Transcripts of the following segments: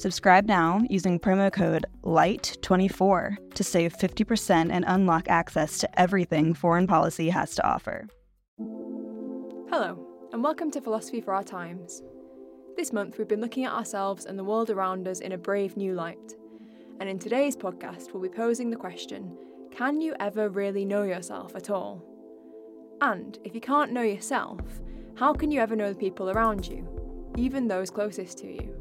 Subscribe now using promo code LIGHT24 to save 50% and unlock access to everything foreign policy has to offer. Hello, and welcome to Philosophy for Our Times. This month, we've been looking at ourselves and the world around us in a brave new light. And in today's podcast, we'll be posing the question Can you ever really know yourself at all? And if you can't know yourself, how can you ever know the people around you, even those closest to you?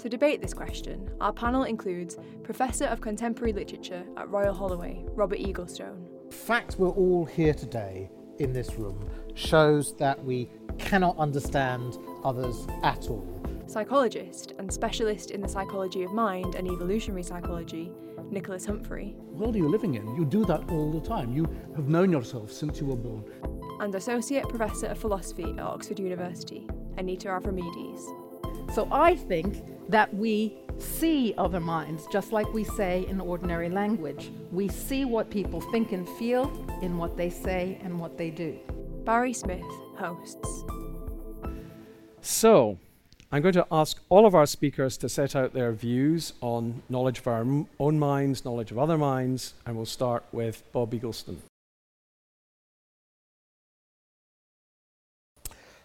To debate this question, our panel includes Professor of Contemporary Literature at Royal Holloway, Robert Eaglestone. The fact we're all here today in this room shows that we cannot understand others at all. Psychologist and specialist in the psychology of mind and evolutionary psychology, Nicholas Humphrey. What world are living in? You do that all the time. You have known yourself since you were born. And Associate Professor of Philosophy at Oxford University, Anita Avramides. So I think that we see other minds, just like we say in ordinary language. We see what people think and feel in what they say and what they do. Barry Smith hosts. So, I'm going to ask all of our speakers to set out their views on knowledge of our m- own minds, knowledge of other minds, and we'll start with Bob Eaglestone.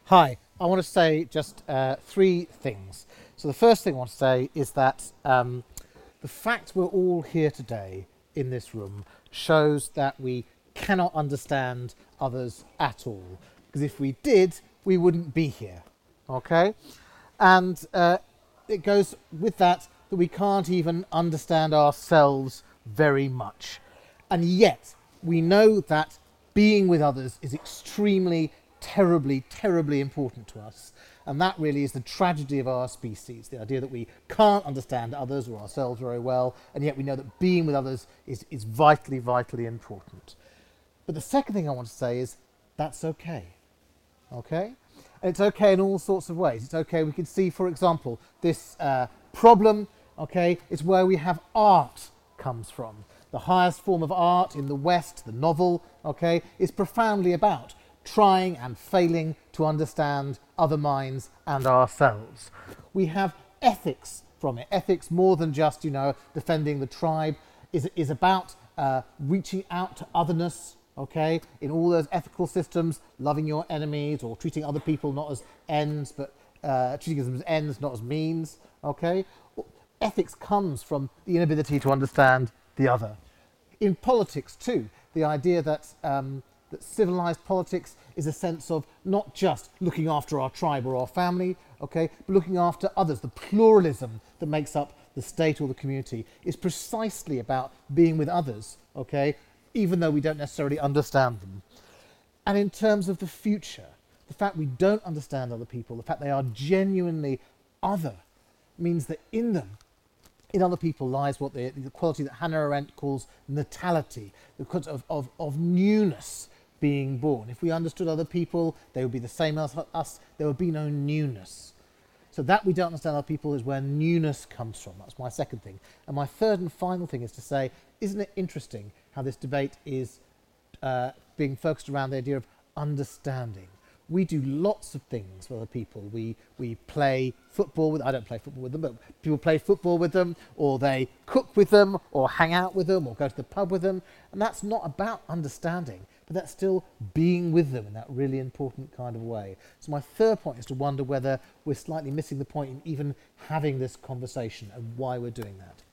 Hi, I want to say just uh, three things. So, the first thing I want to say is that um, the fact we're all here today in this room shows that we cannot understand others at all. Because if we did, we wouldn't be here. Okay? And uh, it goes with that that we can't even understand ourselves very much. And yet, we know that being with others is extremely, terribly, terribly important to us. And that really is the tragedy of our species the idea that we can't understand others or ourselves very well, and yet we know that being with others is, is vitally, vitally important. But the second thing I want to say is that's okay. Okay? And it's okay in all sorts of ways. It's okay, we can see, for example, this uh, problem, okay, is where we have art comes from. The highest form of art in the West, the novel, okay, is profoundly about trying and failing to understand other minds and ourselves. We have ethics from it. Ethics, more than just, you know, defending the tribe, is, is about uh, reaching out to otherness, okay, in all those ethical systems, loving your enemies or treating other people not as ends, but uh, treating them as ends, not as means, okay. Ethics comes from the inability to understand the other. In politics, too, the idea that um, that civilized politics is a sense of not just looking after our tribe or our family, okay, but looking after others. The pluralism that makes up the state or the community is precisely about being with others, okay, even though we don't necessarily understand them. And in terms of the future, the fact we don't understand other people, the fact they are genuinely other, means that in them in other people lies what the, quality that Hannah Arendt calls natality, the quality of, of, of newness being born. If we understood other people, they would be the same as us, there would be no newness. So that we don't understand other people is where newness comes from. That's my second thing. And my third and final thing is to say, isn't it interesting how this debate is uh, being focused around the idea of understanding? we do lots of things with other people. We, we play football with, I don't play football with them, but people play football with them, or they cook with them, or hang out with them, or go to the pub with them. And that's not about understanding, but that's still being with them in that really important kind of way. So my third point is to wonder whether we're slightly missing the point in even having this conversation and why we're doing that.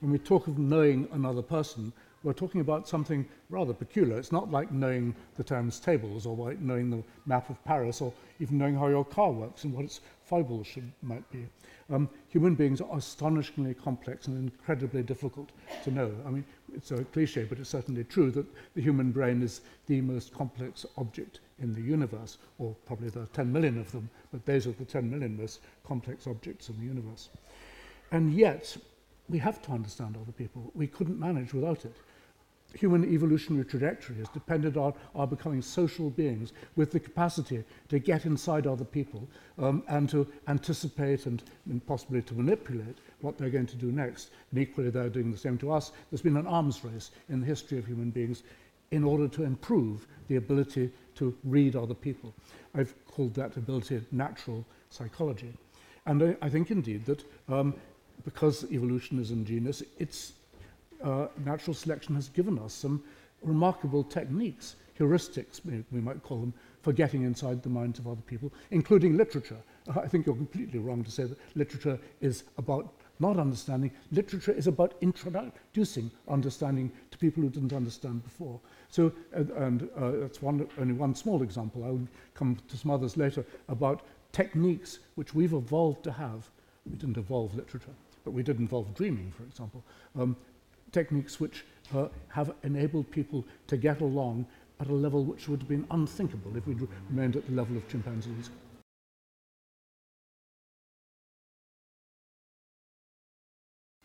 when we talk of knowing another person, we're talking about something rather peculiar. It's not like knowing the times tables or like knowing the map of Paris or even knowing how your car works and what its foibles should, might be. Um, human beings are astonishingly complex and incredibly difficult to know. I mean, it's a cliche, but it's certainly true that the human brain is the most complex object in the universe, or probably there are 10 million of them, but those are the 10 million most complex objects in the universe. And yet, we have to understand other people. We couldn't manage without it human evolutionary trajectory has depended on our becoming social beings with the capacity to get inside other people um, and to anticipate and, and, possibly to manipulate what they're going to do next. And equally, they're doing the same to us. There's been an arms race in the history of human beings in order to improve the ability to read other people. I've called that ability natural psychology. And I, I think indeed that um, because evolution is ingenious, it's uh, natural selection has given us some remarkable techniques, heuristics, we might call them, for getting inside the minds of other people, including literature. Uh, I think you're completely wrong to say that literature is about not understanding. Literature is about introducing understanding to people who didn't understand before. So, uh, and uh, that's one, only one small example. I'll come to some others later about techniques which we've evolved to have. We didn't evolve literature, but we did involve dreaming, for example, um, techniques which uh, have enabled people to get along at a level which would have been unthinkable if we'd remained at the level of chimpanzees.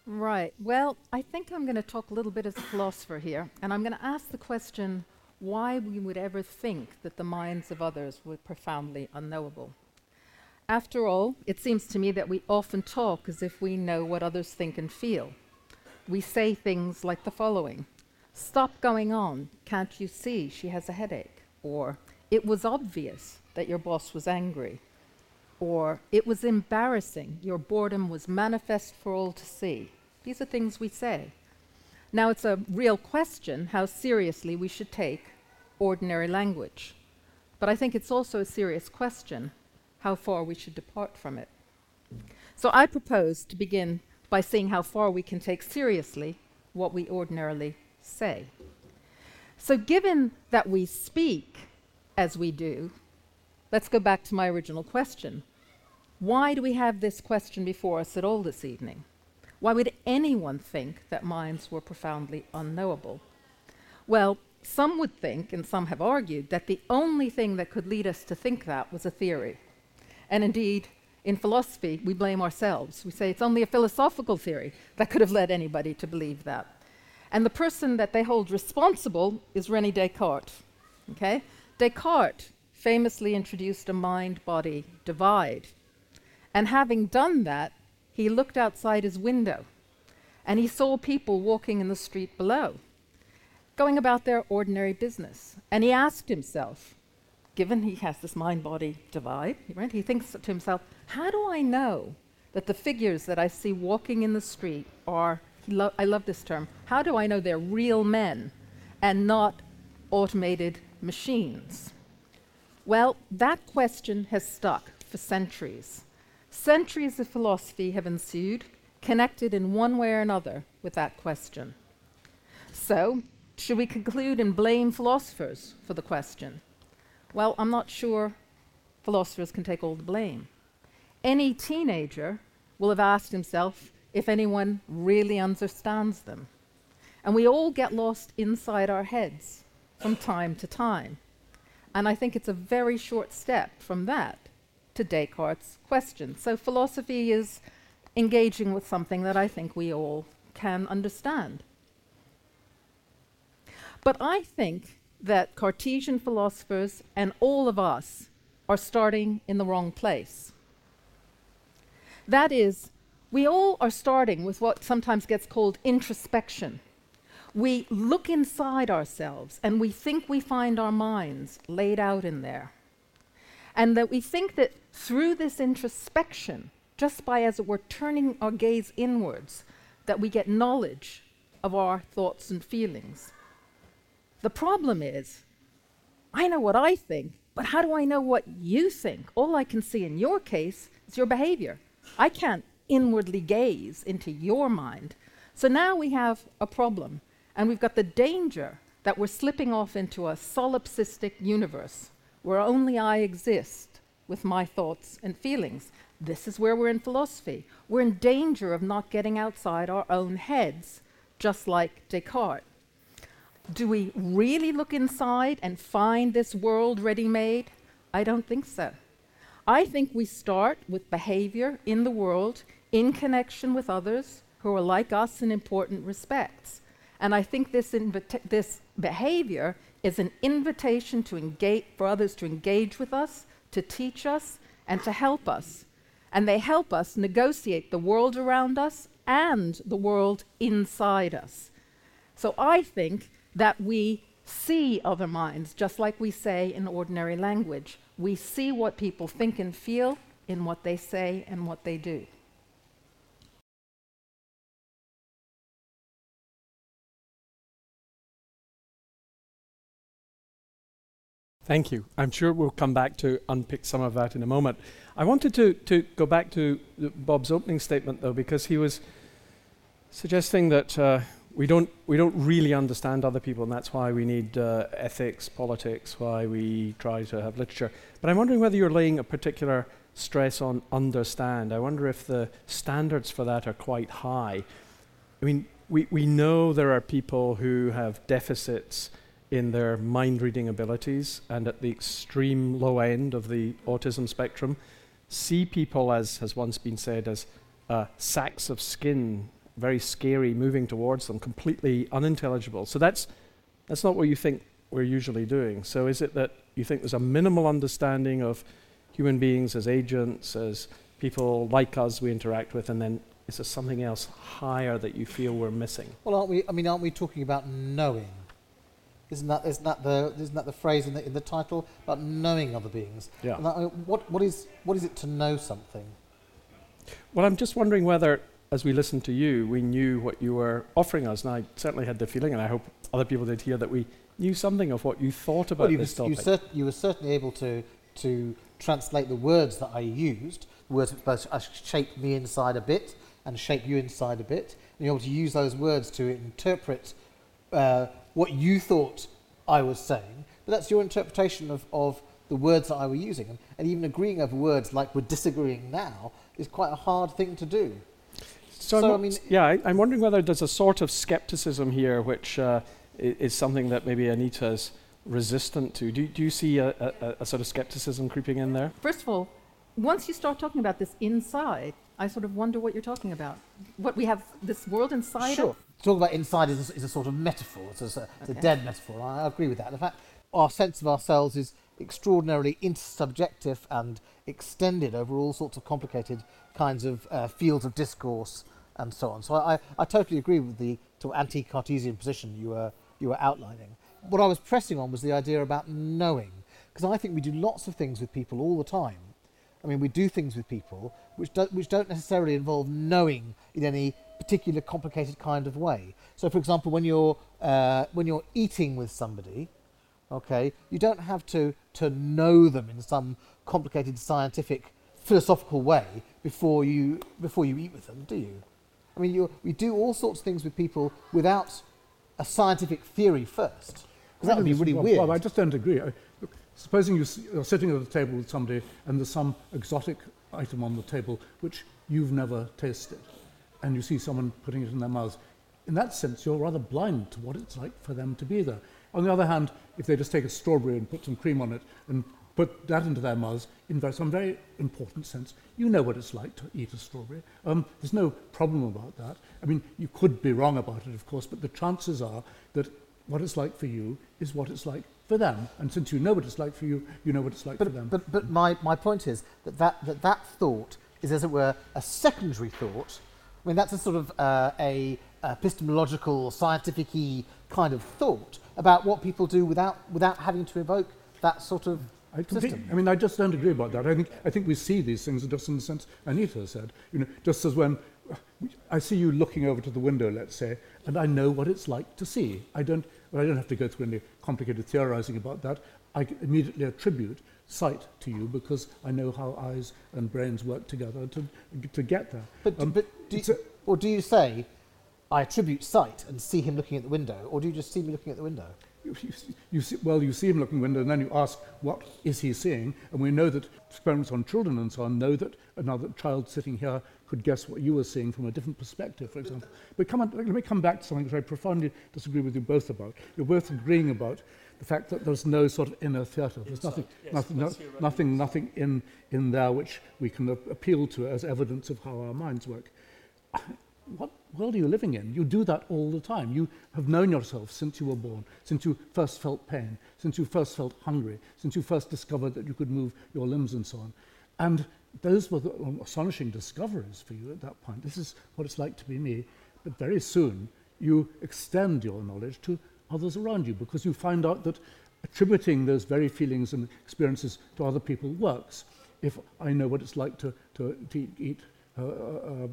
Right. Well, I think I'm going to talk a little bit as a philosopher here, and I'm going to ask the question why we would ever think that the minds of others were profoundly unknowable. After all, it seems to me that we often talk as if we know what others think and feel we say things like the following Stop going on. Can't you see she has a headache? Or, It was obvious that your boss was angry. Or, It was embarrassing. Your boredom was manifest for all to see. These are things we say. Now, it's a real question how seriously we should take ordinary language. But I think it's also a serious question how far we should depart from it. So I propose to begin by seeing how far we can take seriously what we ordinarily say. So, given that we speak as we do, let's go back to my original question. Why do we have this question before us at all this evening? Why would anyone think that minds were profoundly unknowable? Well, some would think, and some have argued, that the only thing that could lead us to think that was a theory. And indeed, in philosophy, we blame ourselves. We say it's only a philosophical theory that could have led anybody to believe that. And the person that they hold responsible is Rene Descartes. Okay? Descartes famously introduced a mind body divide. And having done that, he looked outside his window and he saw people walking in the street below, going about their ordinary business. And he asked himself, given he has this mind body divide, right, he thinks to himself, how do I know that the figures that I see walking in the street are, lo- I love this term, how do I know they're real men and not automated machines? Well, that question has stuck for centuries. Centuries of philosophy have ensued, connected in one way or another with that question. So, should we conclude and blame philosophers for the question? Well, I'm not sure philosophers can take all the blame. Any teenager will have asked himself if anyone really understands them. And we all get lost inside our heads from time to time. And I think it's a very short step from that to Descartes' question. So philosophy is engaging with something that I think we all can understand. But I think that Cartesian philosophers and all of us are starting in the wrong place. That is, we all are starting with what sometimes gets called introspection. We look inside ourselves and we think we find our minds laid out in there. And that we think that through this introspection, just by as it were turning our gaze inwards, that we get knowledge of our thoughts and feelings. The problem is, I know what I think, but how do I know what you think? All I can see in your case is your behavior. I can't inwardly gaze into your mind. So now we have a problem, and we've got the danger that we're slipping off into a solipsistic universe where only I exist with my thoughts and feelings. This is where we're in philosophy. We're in danger of not getting outside our own heads, just like Descartes. Do we really look inside and find this world ready made? I don't think so. I think we start with behavior in the world in connection with others who are like us in important respects. And I think this, invita- this behavior is an invitation to engage, for others to engage with us, to teach us, and to help us. And they help us negotiate the world around us and the world inside us. So I think that we see other minds, just like we say in ordinary language. We see what people think and feel in what they say and what they do. Thank you. I'm sure we'll come back to unpick some of that in a moment. I wanted to, to go back to Bob's opening statement, though, because he was suggesting that uh, we, don't, we don't really understand other people, and that's why we need uh, ethics, politics, why we try to have literature. But I'm wondering whether you're laying a particular stress on understand. I wonder if the standards for that are quite high. I mean, we, we know there are people who have deficits in their mind reading abilities and at the extreme low end of the autism spectrum see people as has once been said as uh, sacks of skin very scary moving towards them completely unintelligible so that's that's not what you think we're usually doing so is it that you think there's a minimal understanding of human beings as agents as people like us we interact with and then is there something else higher that you feel we're missing well aren't we i mean aren't we talking about knowing isn't that, isn't that, the, isn't that the phrase in the, in the title about knowing other beings? Yeah. That, what, what, is, what is it to know something? Well, I'm just wondering whether, as we listened to you, we knew what you were offering us. And I certainly had the feeling, and I hope other people did here, that we knew something of what you thought about well, you this topic. You, cert- you were certainly able to, to translate the words that I used, the words which both shaped me inside a bit and shape you inside a bit. And you're able to use those words to interpret uh, what you thought I was saying, but that's your interpretation of, of the words that I were using. And, and even agreeing over words like we're disagreeing now is quite a hard thing to do. So, so I mean, yeah, I, am wondering whether there's a sort of skepticism here, which uh, is something that maybe Anita's resistant to. Do, do you see a, a, a, sort of skepticism creeping in there? First of all, once you start talking about this inside, I sort of wonder what you're talking about. What we have this world inside. Sure. Talk about inside is a, is a sort of metaphor. It's a, it's okay. a dead metaphor. I, I agree with that. In fact, our sense of ourselves is extraordinarily intersubjective and extended over all sorts of complicated kinds of uh, fields of discourse and so on. So I, I totally agree with the sort of anti-Cartesian position you were you were outlining. What I was pressing on was the idea about knowing, because I think we do lots of things with people all the time. I mean, we do things with people which don't, which don't necessarily involve knowing in any particular complicated kind of way. So, for example, when you're uh, when you're eating with somebody, okay, you don't have to to know them in some complicated scientific philosophical way before you before you eat with them, do you? I mean, you we do all sorts of things with people without a scientific theory first. Because that would be really well, weird. Well, I just don't agree. I, look, supposing you, are sitting at a table with somebody and there's some exotic item on the table which you've never tasted and you see someone putting it in their mouth. In that sense, you're rather blind to what it's like for them to be there. On the other hand, if they just take a strawberry and put some cream on it and put that into their mouths, in some very important sense, you know what it's like to eat a strawberry. Um, there's no problem about that. I mean, you could be wrong about it, of course, but the chances are that what it's like for you is what it's like for them. And since you know what it's like for you, you know what it's like but, for them. But, but my, my point is that that, that that thought is, as it were, a secondary thought I mean, that's a sort of uh, a epistemological, scientific kind of thought about what people do without, without having to evoke that sort of I system. I mean, I just don't agree about that. I think, I think we see these things just in the sense Anita said. You know, just as when I see you looking over to the window, let's say, and I know what it's like to see. I don't, well, I don't have to go through any complicated theorizing about that. I immediately attribute sight to you because I know how eyes and brains work together to, to get there. But, um, but do you, or do you say, I attribute sight and see him looking at the window, or do you just see me looking at the window? You, you, you see, well, you see him looking window, and then you ask, what is he seeing? And we know that experiments on children and so on know that another child sitting here could guess what you were seeing from a different perspective, for example. But come on, let me come back to something which I profoundly disagree with you both about. You're both agreeing about the fact that there's no sort of inner theatre. There's nothing, yes, nothing, no, nothing, nothing in, in there which we can appeal to as evidence of how our minds work. What world are you living in? You do that all the time. You have known yourself since you were born, since you first felt pain, since you first felt hungry, since you first discovered that you could move your limbs and so on. And those were the astonishing discoveries for you at that point. This is what it's like to be me. But very soon, you extend your knowledge to others around you because you find out that attributing those very feelings and experiences to other people works. If I know what it's like to, to, to eat uh, uh, uh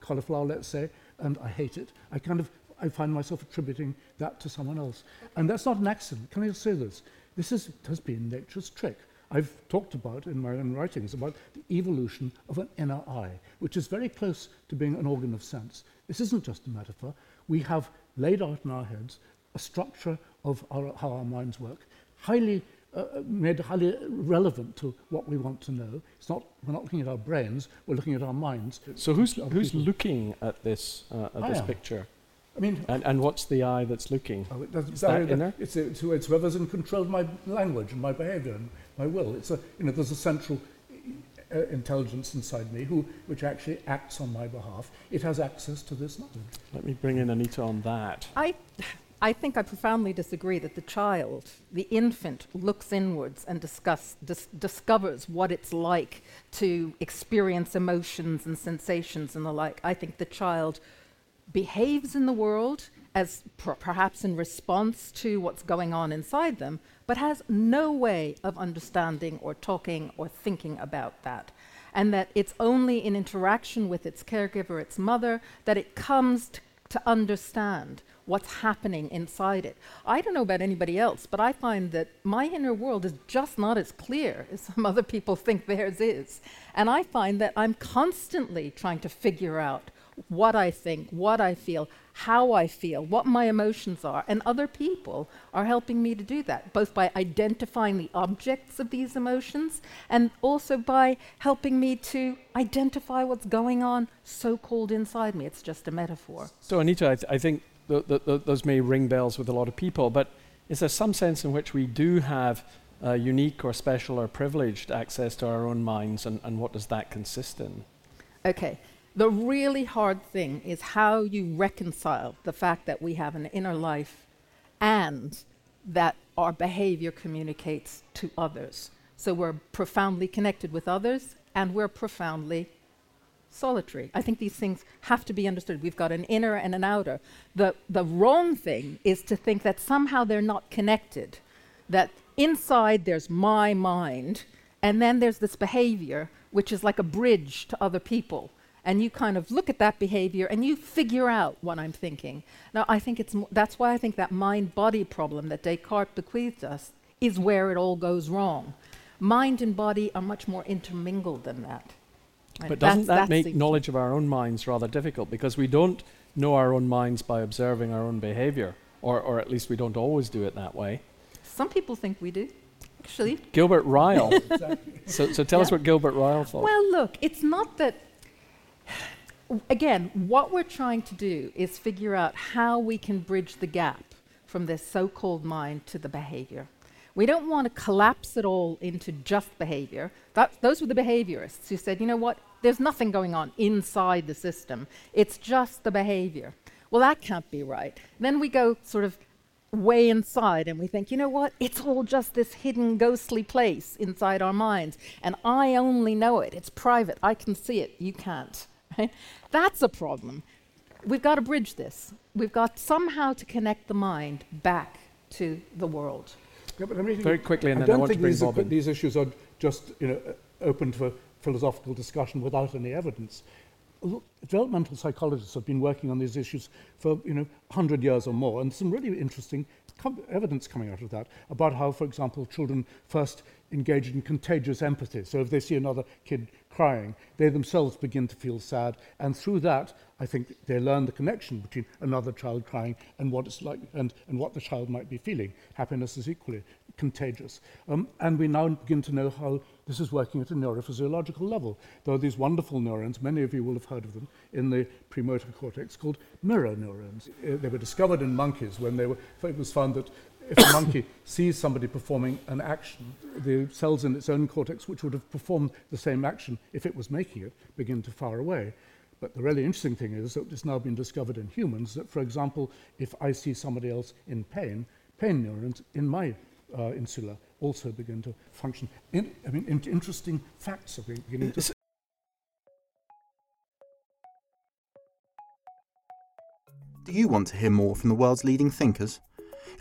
cauliflower, let's say, and I hate it, I kind of I find myself attributing that to someone else. And that's not an accident. Can I just say this? This is, has been nature's trick. I've talked about in my own writings about the evolution of an inner eye, which is very close to being an organ of sense. This isn't just a metaphor. We have laid out in our heads a structure of our, how our minds work, highly uh, made highly relevant to what we want to know. It's not, we're not looking at our brains, we're looking at our minds. So who's, who's looking at this, uh, at this picture? I mean, and, and what's the eye that's looking? Oh, it Is that in there? It's, it's, it's whoever's in control of my language and my behaviour and my will. It's a, you know, there's a central uh, intelligence inside me who, which actually acts on my behalf. It has access to this knowledge. Let me bring in Anita on that. I, I think I profoundly disagree that the child, the infant, looks inwards and discuss, dis- discovers what it's like to experience emotions and sensations and the like. I think the child behaves in the world as pr- perhaps in response to what's going on inside them, but has no way of understanding or talking or thinking about that. And that it's only in interaction with its caregiver, its mother, that it comes t- to understand what's happening inside it. I don't know about anybody else, but I find that my inner world is just not as clear as some other people think theirs is. And I find that I'm constantly trying to figure out what I think, what I feel, how I feel, what my emotions are. And other people are helping me to do that, both by identifying the objects of these emotions and also by helping me to identify what's going on so called inside me. It's just a metaphor. So, Anita, I, th- I think th- th- th- those may ring bells with a lot of people, but is there some sense in which we do have uh, unique or special or privileged access to our own minds, and, and what does that consist in? Okay. The really hard thing is how you reconcile the fact that we have an inner life and that our behavior communicates to others. So we're profoundly connected with others and we're profoundly solitary. I think these things have to be understood. We've got an inner and an outer. The, the wrong thing is to think that somehow they're not connected, that inside there's my mind, and then there's this behavior, which is like a bridge to other people and you kind of look at that behavior and you figure out what I'm thinking. Now, I think it's that's why I think that mind body problem that Descartes bequeathed us is where it all goes wrong. Mind and body are much more intermingled than that. But doesn't that make knowledge of our own minds rather difficult? Because we don't know our own minds by observing our own behavior, or, or at least we don't always do it that way. Some people think we do actually. Gilbert Ryle. so, so tell yeah. us what Gilbert Ryle thought. Well, look, it's not that again, what we're trying to do is figure out how we can bridge the gap from this so called mind to the behavior. We don't want to collapse it all into just behavior. That, those were the behaviorists who said, you know what, there's nothing going on inside the system, it's just the behavior. Well, that can't be right. Then we go sort of way inside and we think, you know what, it's all just this hidden, ghostly place inside our minds, and I only know it. It's private. I can see it. You can't. Right? That's a problem. We've got to bridge this. We've got somehow to connect the mind back to the world. Yeah, Very quickly, and I then I don't think these, are, these issues are just you know, uh, open for philosophical discussion without any evidence. Developmental psychologists have been working on these issues for you know 100 years or more, and some really interesting com- evidence coming out of that about how, for example, children first engage in contagious empathy. So if they see another kid crying, they themselves begin to feel sad, and through that, I think they learn the connection between another child crying and what it's like and, and what the child might be feeling. Happiness is equally contagious. Um, and we now begin to know how this is working at a neurophysiological level. There are these wonderful neurons, many of you will have heard of them, in the premotor cortex called mirror neurons. Uh, they were discovered in monkeys when they were, it was found that if a monkey sees somebody performing an action, the cells in its own cortex, which would have performed the same action if it was making it, begin to fire away. But the really interesting thing is that it's now been discovered in humans that, for example, if I see somebody else in pain, pain neurons in my uh, insula also begin to function. In, I mean, in, interesting facts are beginning to. Do you want to hear more from the world's leading thinkers?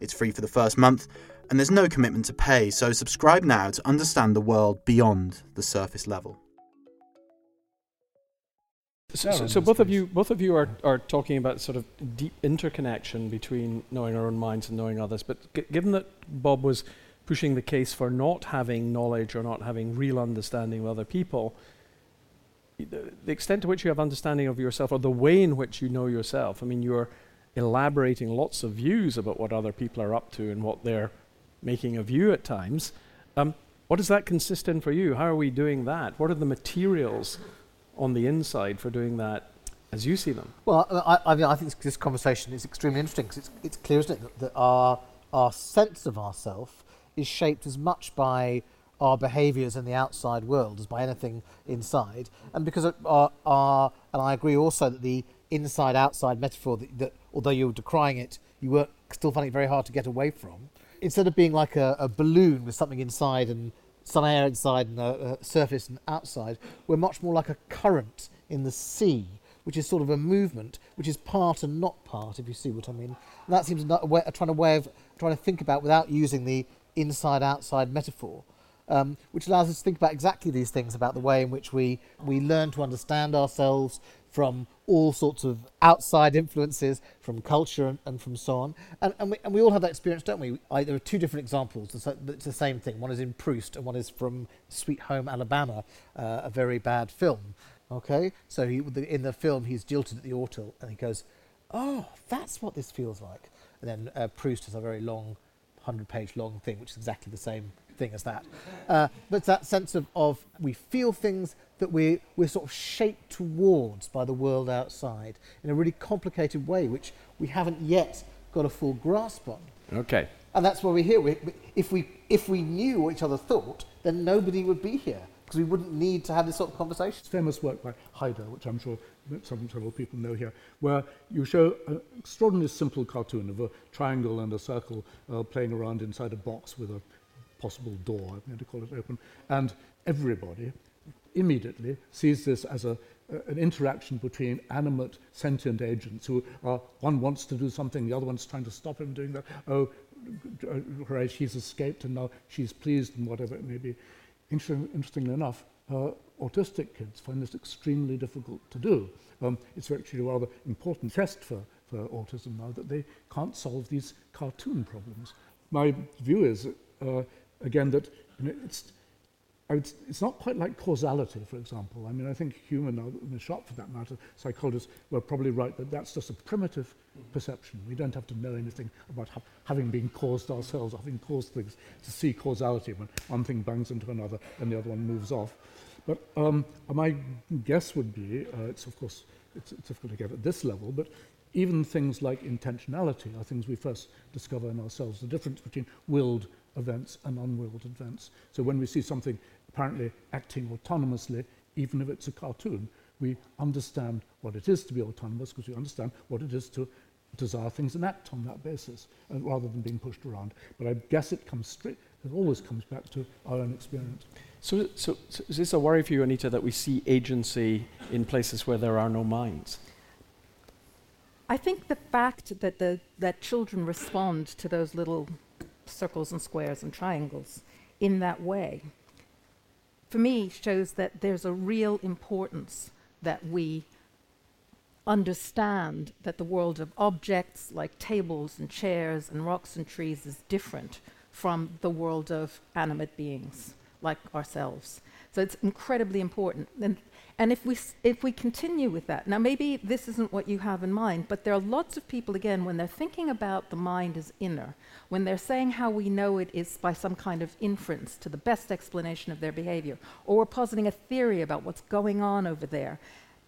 It's free for the first month, and there's no commitment to pay, so subscribe now to understand the world beyond the surface level. So, so, so both of you, both of you are, are talking about sort of deep interconnection between knowing our own minds and knowing others. But g- given that Bob was pushing the case for not having knowledge or not having real understanding of other people, the, the extent to which you have understanding of yourself or the way in which you know yourself. I mean, you're elaborating lots of views about what other people are up to and what they're making of you at times. Um, what does that consist in for you? How are we doing that? What are the materials on the inside for doing that as you see them? Well, I, I, mean, I think this conversation is extremely interesting because it's, it's clear, isn't it, that, that our, our sense of ourself is shaped as much by our behaviours in the outside world as by anything inside. And because our, our and I agree also that the inside outside metaphor that, that, although you were decrying it, you were still finding it very hard to get away from. Instead of being like a, a balloon with something inside and some air inside and a, a surface and outside, we're much more like a current in the sea, which is sort of a movement, which is part and not part, if you see what I mean. And that seems a, way, a trying to way of trying to think about without using the inside outside metaphor. Um, which allows us to think about exactly these things about the way in which we, we learn to understand ourselves from all sorts of outside influences, from culture and, and from so on. And, and, we, and we all have that experience, don't we? I, there are two different examples. It's, it's the same thing. One is in Proust, and one is from Sweet Home Alabama, uh, a very bad film. Okay, so he, in the film he's jilted at the auto, and he goes, "Oh, that's what this feels like." And then uh, Proust has a very long 100 page long thing, which is exactly the same thing as that. Uh, but that sense of, of we feel things that we, we're sort of shaped towards by the world outside in a really complicated way, which we haven't yet got a full grasp on. Okay. And that's why we're here. We, if, we, if we knew what each other thought, then nobody would be here because we wouldn't need to have this sort of conversation. It's famous work by Heider, which I'm sure some, several people know here, where you show an extraordinarily simple cartoon of a triangle and a circle uh, playing around inside a box with a possible door, I'm going to call it open, and everybody immediately sees this as a, an interaction between animate, sentient agents who are, one wants to do something, the other one's trying to stop him doing that. Oh, hooray, she's escaped and now she's pleased and whatever it may be. Interesting, interestingly enough, uh, autistic kids find this extremely difficult to do. Um, it's actually a rather important test for, for autism now that they can't solve these cartoon problems. My view is, uh, again, that you know, it's, would, it's not quite like causality, for example. I mean, I think human, in the shop for that matter, psychologists were probably right that that's just a primitive perception. We don't have to know anything about ha having been caused ourselves, having caused things, to see causality when one thing bangs into another and the other one moves off. But um, my guess would be, uh, it's of course it's, it's difficult to get at this level, but even things like intentionality are things we first discover in ourselves, the difference between willed events and unwilled events. So when we see something apparently acting autonomously, even if it's a cartoon, we understand what it is to be autonomous because we understand what it is to desire things and act on that basis, uh, rather than being pushed around. But I guess it comes straight, it always comes back to our own experience. So, so, so is this a worry for you, Anita, that we see agency in places where there are no minds? I think the fact that, the, that children respond to those little circles and squares and triangles in that way, for me, shows that there's a real importance that we understand that the world of objects like tables and chairs and rocks and trees is different from the world of animate beings like ourselves. So it's incredibly important. And, and if, we, if we continue with that, now maybe this isn't what you have in mind, but there are lots of people, again, when they're thinking about the mind as inner, when they're saying how we know it is by some kind of inference to the best explanation of their behavior, or we're positing a theory about what's going on over there.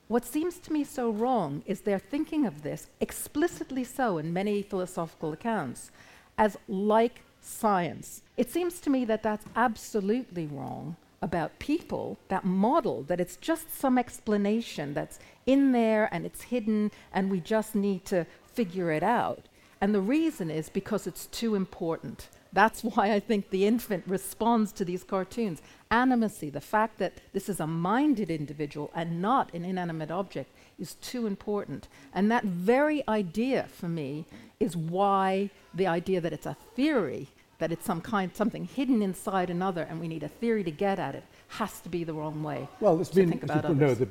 What seems to me so wrong is they're thinking of this, explicitly so in many philosophical accounts, as like science. It seems to me that that's absolutely wrong about people, that model, that it's just some explanation that's in there and it's hidden and we just need to figure it out. And the reason is because it's too important. That's why I think the infant responds to these cartoons. Animacy, the fact that this is a minded individual and not an inanimate object, is too important. And that very idea for me is why the idea that it's a theory that it's some kind something hidden inside another and we need a theory to get at it has to be the wrong way well it's been think about people know that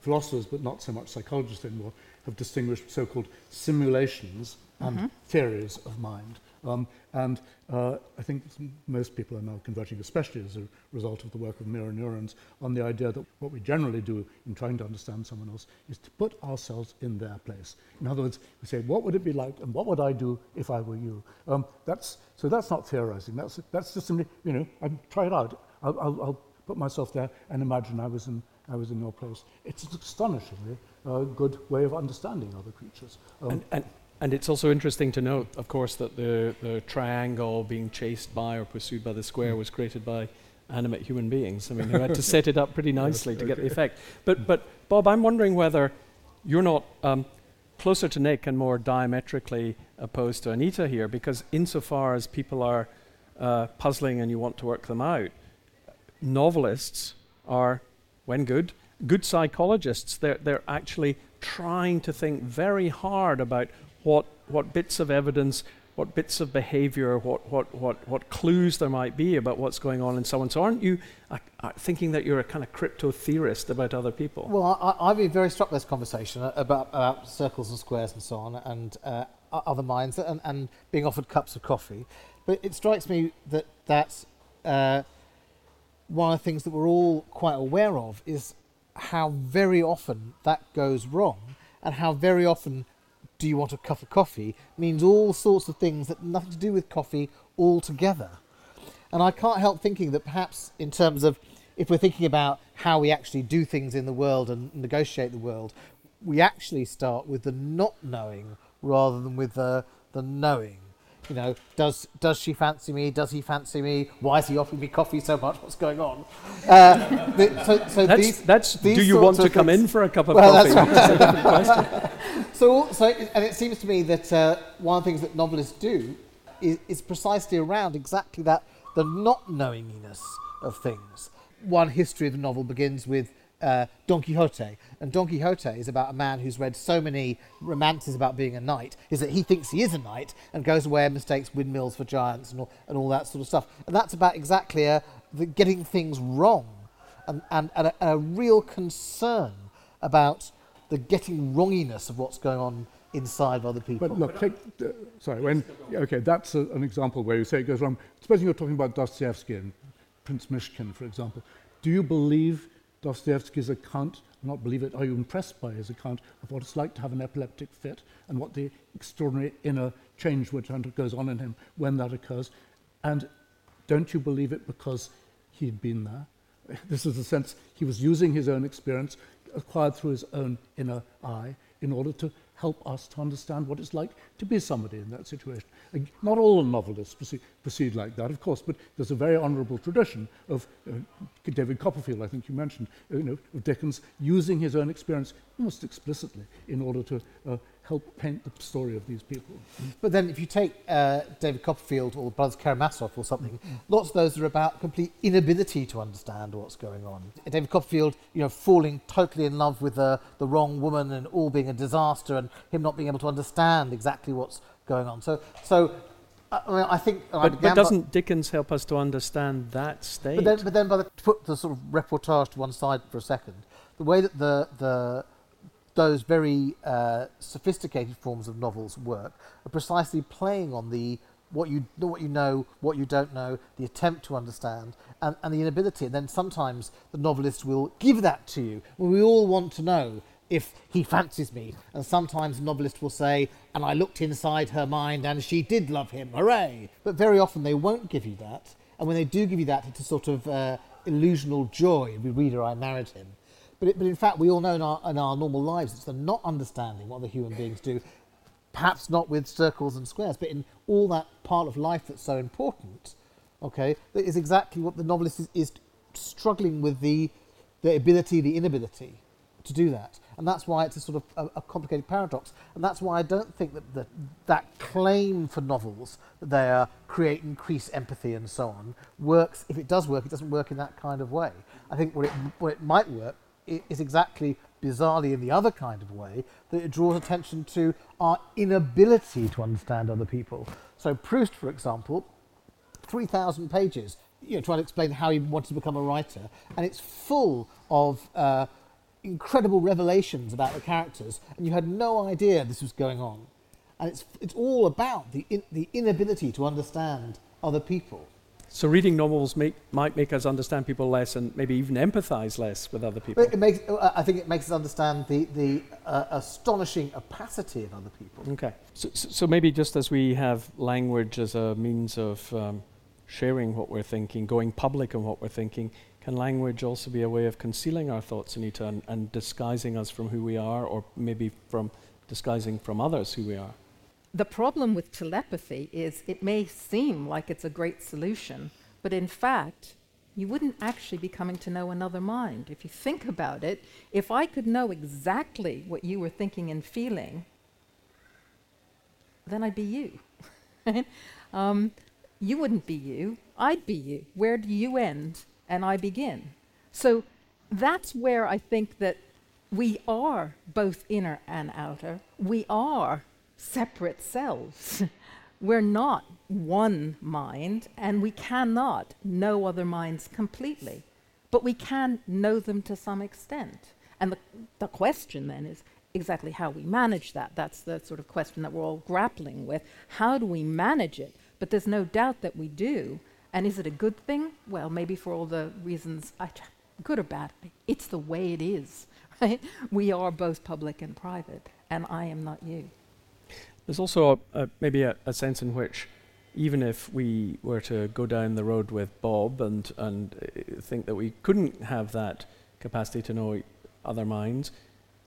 philosophers but not so much psychologists anymore have distinguished so-called simulations and mm-hmm. theories of mind um, and uh, I think most people are now converging, especially as a result of the work of mirror neurons, on the idea that what we generally do in trying to understand someone else is to put ourselves in their place. In other words, we say, what would it be like and what would I do if I were you? Um, that's, so that's not theorizing. That's, that's just simply, you know, I try it out. I'll, I'll, I'll, put myself there and imagine I was in, I was in your place. It's an astonishingly uh, good way of understanding other creatures. Um, and, and and it's also interesting to note, of course, that the, the triangle being chased by or pursued by the square was created by animate human beings. I mean, who had to set it up pretty nicely to get the effect. But, but Bob, I'm wondering whether you're not um, closer to Nick and more diametrically opposed to Anita here, because insofar as people are uh, puzzling and you want to work them out, novelists are, when good, good psychologists. They're, they're actually trying to think very hard about what, what bits of evidence, what bits of behavior, what, what, what, what clues there might be about what's going on and so on. So aren't you uh, uh, thinking that you're a kind of crypto theorist about other people? Well, I, have been very struck by this conversation about, about circles and squares and so on, and uh, other minds, and, and being offered cups of coffee. But it strikes me that that's uh, one of the things that we're all quite aware of is how very often that goes wrong, and how very often do you want a cup of coffee means all sorts of things that nothing to do with coffee altogether. And I can't help thinking that perhaps in terms of if we're thinking about how we actually do things in the world and negotiate the world, we actually start with the not knowing rather than with the, the knowing. You know, does does she fancy me? Does he fancy me? Why is he offering me coffee so much? What's going on? Uh, the, so, so that's, these, that's these do you want to come in for a cup of well, coffee? That's right. so, so, and it seems to me that uh, one of the things that novelists do is, is precisely around exactly that the not knowinginess of things. One history of the novel begins with uh, Don Quixote. And Don Quixote is about a man who's read so many romances about being a knight, is that he thinks he is a knight and goes away and mistakes windmills for giants and all, and all that sort of stuff. And that's about exactly a, the getting things wrong and, and, and a, a, real concern about the getting wronginess of what's going on inside of other people. But look, take, uh, sorry, when, okay, that's a, an example where you say it goes wrong. Supposing you're talking about Dostoevsky and Prince Myshkin, for example. Do you believe Dostoevsky's account, not believe it, are you impressed by his account of what it's like to have an epileptic fit and what the extraordinary inner change which goes on in him when that occurs? And don't you believe it because he'd been there? This is the sense he was using his own experience acquired through his own inner eye in order to help us to understand what it's like to be somebody in that situation. Not all novelists proceed, proceed like that, of course, but there's a very honourable tradition of uh, David Copperfield, I think you mentioned, uh, you know, of Dickens using his own experience almost explicitly in order to uh, help paint the story of these people. But then, if you take uh, David Copperfield or the Brothers Karamazov or something, lots of those are about complete inability to understand what's going on. David Copperfield, you know, falling totally in love with uh, the wrong woman and all being a disaster, and him not being able to understand exactly what's going on. So, so uh, I, mean, I think. But, but doesn't Dickens help us to understand that state? But then, but then by the, to put the sort of reportage to one side for a second, the way that the, the those very uh, sophisticated forms of novels work are precisely playing on the what you what you know, what you don't know, the attempt to understand, and, and the inability. And then sometimes the novelist will give that to you. Well, we all want to know if he fancies me, and sometimes the novelist will say, "And I looked inside her mind, and she did love him. Hooray!" But very often they won't give you that, and when they do give you that, it's a sort of uh, illusional joy. The reader, I married him. But, but in fact, we all know in our, in our normal lives, it's the not understanding what the human beings do, perhaps not with circles and squares, but in all that part of life that's so important, okay, that is exactly what the novelist is, is struggling with the, the ability, the inability to do that. And that's why it's a sort of a, a complicated paradox. And that's why I don't think that the, that claim for novels that they are create increase empathy and so on works. If it does work, it doesn't work in that kind of way. I think what it, what it might work is exactly bizarrely in the other kind of way that it draws attention to our inability to understand other people. So Proust, for example, 3,000 pages, you know, trying to explain how he wanted to become a writer, and it's full of uh, incredible revelations about the characters, and you had no idea this was going on. And it's, it's all about the, in, the inability to understand other people. So reading novels make, might make us understand people less and maybe even empathize less with other people. But it makes, I think it makes us understand the, the uh, astonishing opacity of other people. Okay. So, so so maybe just as we have language as a means of um, sharing what we're thinking, going public on what we're thinking, can language also be a way of concealing our thoughts, Anita, and, and disguising us from who we are, or maybe from disguising from others who we are? The problem with telepathy is it may seem like it's a great solution, but in fact, you wouldn't actually be coming to know another mind. If you think about it, if I could know exactly what you were thinking and feeling, then I'd be you. um, you wouldn't be you, I'd be you. Where do you end and I begin? So that's where I think that we are both inner and outer. We are separate selves. We're not one mind, and we cannot know other minds completely, but we can know them to some extent. And the, the question then is exactly how we manage that. That's the sort of question that we're all grappling with. How do we manage it? But there's no doubt that we do. And is it a good thing? Well, maybe for all the reasons, good or bad, it's the way it is, right? We are both public and private, and I am not you. There's also a, a, maybe a, a sense in which, even if we were to go down the road with Bob and and uh, think that we couldn't have that capacity to know other minds,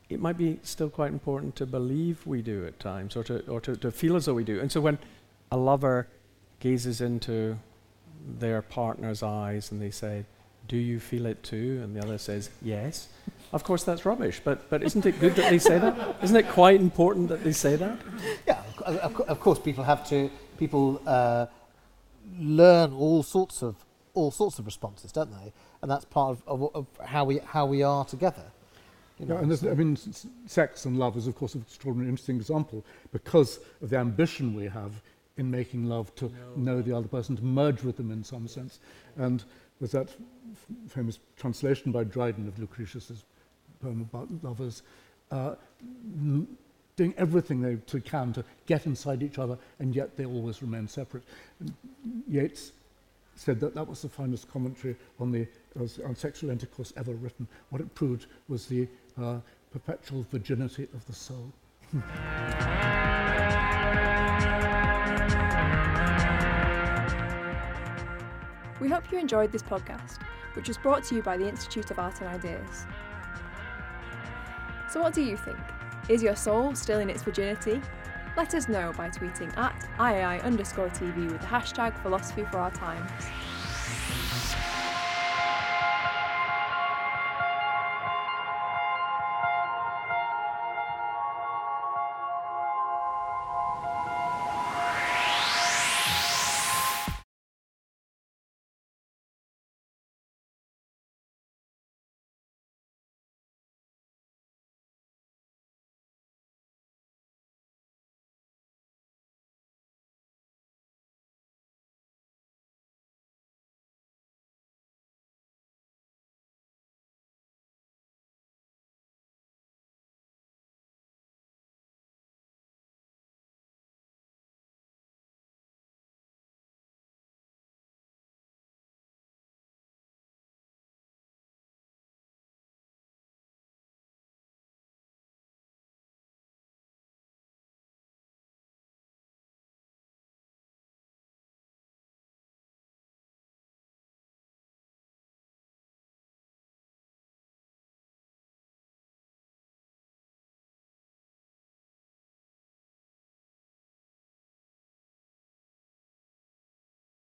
it might be still quite important to believe we do at times, or to or to, to feel as though we do. And so when a lover gazes into their partner's eyes and they say, "Do you feel it too?" and the other says, "Yes." Of course, that's rubbish. But but isn't it good that they say that? Isn't it quite important that they say that? Yeah, of, of, of course, people have to people uh, learn all sorts of all sorts of responses, don't they? And that's part of, of, of how we how we are together. You Yeah, know, and I mean, s- s- sex and love is, of course, an extraordinarily interesting example because of the ambition we have in making love to know the other person, to merge with them in some sense. And there's that f- famous translation by Dryden of Lucretius's poem about lovers, uh, doing everything they to can to get inside each other, and yet they always remain separate. Yeats said that that was the finest commentary on the on sexual intercourse ever written. What it proved was the uh, perpetual virginity of the soul. We hope you enjoyed this podcast, which was brought to you by the Institute of Art and Ideas. So, what do you think? Is your soul still in its virginity? Let us know by tweeting at IAI underscore TV with the hashtag philosophy for our times.